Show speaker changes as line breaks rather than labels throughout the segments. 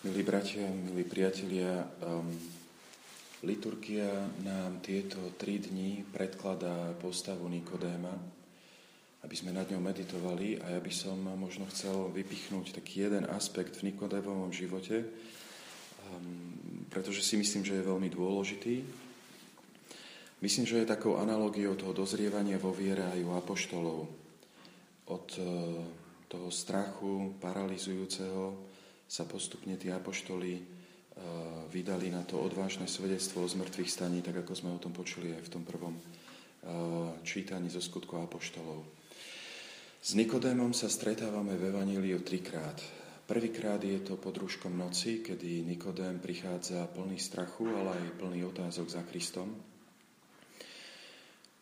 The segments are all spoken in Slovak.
Milí bratia, milí priatelia, um, liturgia nám tieto tri dni predkladá postavu Nikodéma, aby sme nad ňou meditovali a ja by som možno chcel vypichnúť taký jeden aspekt v Nikodémovom živote, um, pretože si myslím, že je veľmi dôležitý. Myslím, že je takou analogiou toho dozrievania vo viere aj u apoštolov. Od uh, toho strachu paralizujúceho sa postupne tí apoštoli uh, vydali na to odvážne svedectvo o zmrtvých staní, tak ako sme o tom počuli aj v tom prvom uh, čítaní zo skutkov apoštolov. S Nikodémom sa stretávame v Evaníliu trikrát. Prvýkrát je to pod rúškom noci, kedy Nikodém prichádza plný strachu, ale aj plný otázok za Kristom.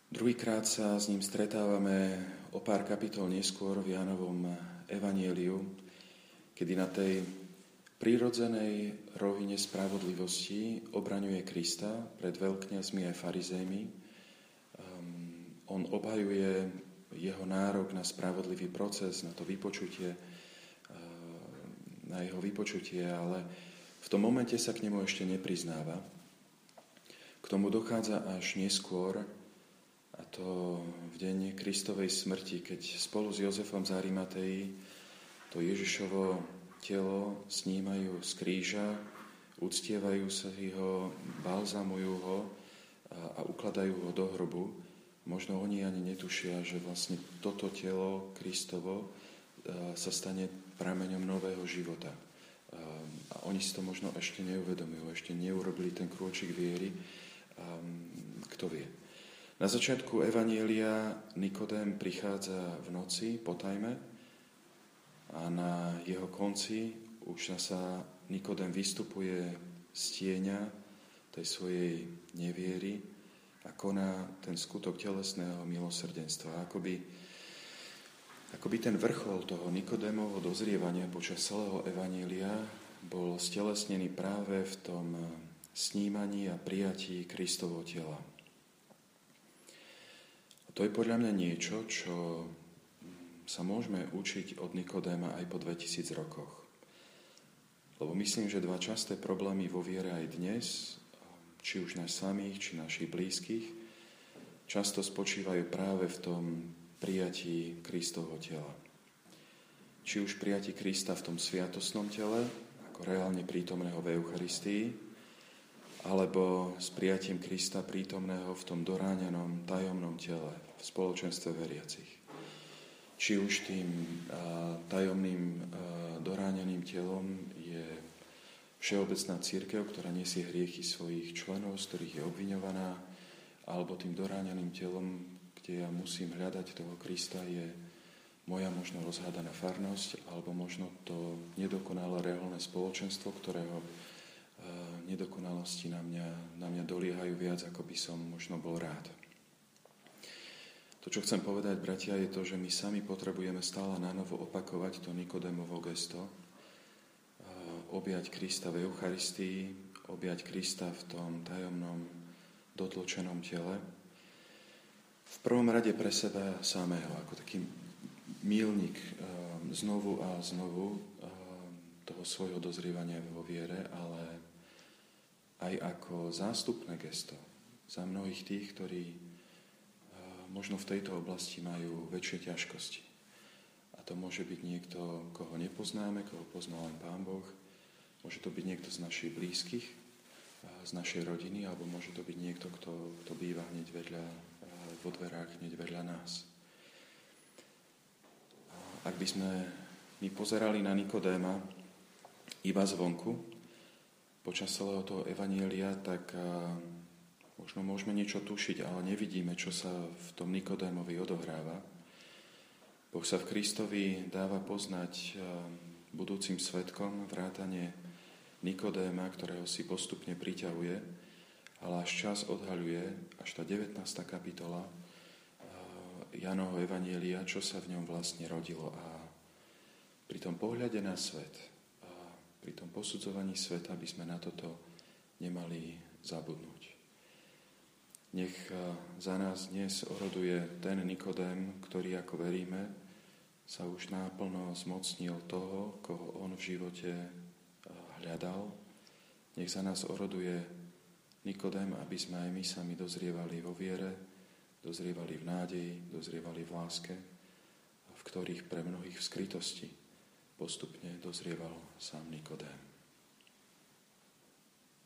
Druhýkrát sa s ním stretávame o pár kapitol neskôr v Jánovom Evanieliu, kedy na tej prírodzenej rovine spravodlivosti obraňuje Krista pred veľkňazmi aj farizejmi. Um, on obhajuje jeho nárok na spravodlivý proces, na to vypočutie, uh, na jeho vypočutie, ale v tom momente sa k nemu ešte nepriznáva. K tomu dochádza až neskôr, a to v deň Kristovej smrti, keď spolu s Jozefom z Arimatei to Ježišovo telo snímajú z kríža, uctievajú sa ho, balzamujú ho a, a ukladajú ho do hrobu. Možno oni ani netušia, že vlastne toto telo Kristovo sa stane prameňom nového života. A oni si to možno ešte neuvedomujú, ešte neurobili ten krôčik viery. Kto vie? Na začiatku Evanielia Nikodém prichádza v noci po tajme a na jeho konci už sa Nikodém vystupuje z tieňa tej svojej neviery a koná ten skutok telesného milosrdenstva. Akoby, akoby ten vrchol toho Nikodémovho dozrievania počas celého Evanielia bol stelesnený práve v tom snímaní a prijatí Kristovo tela. To je podľa mňa niečo, čo sa môžeme učiť od Nikodéma aj po 2000 rokoch. Lebo myslím, že dva časté problémy vo viere aj dnes, či už nás samých, či našich blízkych, často spočívajú práve v tom prijatí Kristovho tela. Či už prijatí Krista v tom sviatosnom tele, ako reálne prítomného v Eucharistii, alebo s prijatím Krista prítomného v tom doráňanom tajomnom tele v spoločenstve veriacich. Či už tým tajomným a, doráňaným telom je všeobecná církev, ktorá nesie hriechy svojich členov, z ktorých je obviňovaná, alebo tým doráňaným telom, kde ja musím hľadať toho Krista, je moja možno rozhádaná farnosť, alebo možno to nedokonalé reálne spoločenstvo, ktorého nedokonalosti na mňa, na mňa doliehajú viac, ako by som možno bol rád. To, čo chcem povedať, bratia, je to, že my sami potrebujeme stále na novo opakovať to Nikodémovo gesto, objať Krista v Eucharistii, objať Krista v tom tajomnom dotločenom tele. V prvom rade pre seba samého, ako taký mílnik znovu a znovu toho svojho dozrievania vo viere, ale aj ako zástupné gesto za mnohých tých, ktorí eh, možno v tejto oblasti majú väčšie ťažkosti. A to môže byť niekto, koho nepoznáme, koho pozná len Pán Boh, môže to byť niekto z našich blízkych, z našej rodiny, alebo môže to byť niekto, kto, kto býva hneď vedľa, vo dverách, hneď vedľa nás. Ak by sme my pozerali na Nikodéma iba zvonku, počas celého toho evanielia, tak možno môžeme niečo tušiť, ale nevidíme, čo sa v tom Nikodémovi odohráva. Boh sa v Kristovi dáva poznať budúcim svetkom vrátane Nikodéma, ktorého si postupne priťahuje, ale až čas odhaľuje, až tá 19. kapitola Janoho Evanielia, čo sa v ňom vlastne rodilo. A pri tom pohľade na svet, pri tom posudzovaní sveta by sme na toto nemali zabudnúť. Nech za nás dnes oroduje ten Nikodém, ktorý, ako veríme, sa už náplno zmocnil toho, koho on v živote hľadal. Nech za nás oroduje Nikodém, aby sme aj my sami dozrievali vo viere, dozrievali v nádeji, dozrievali v láske, v ktorých pre mnohých v skrytosti postupne dozrieval sám Nikodém.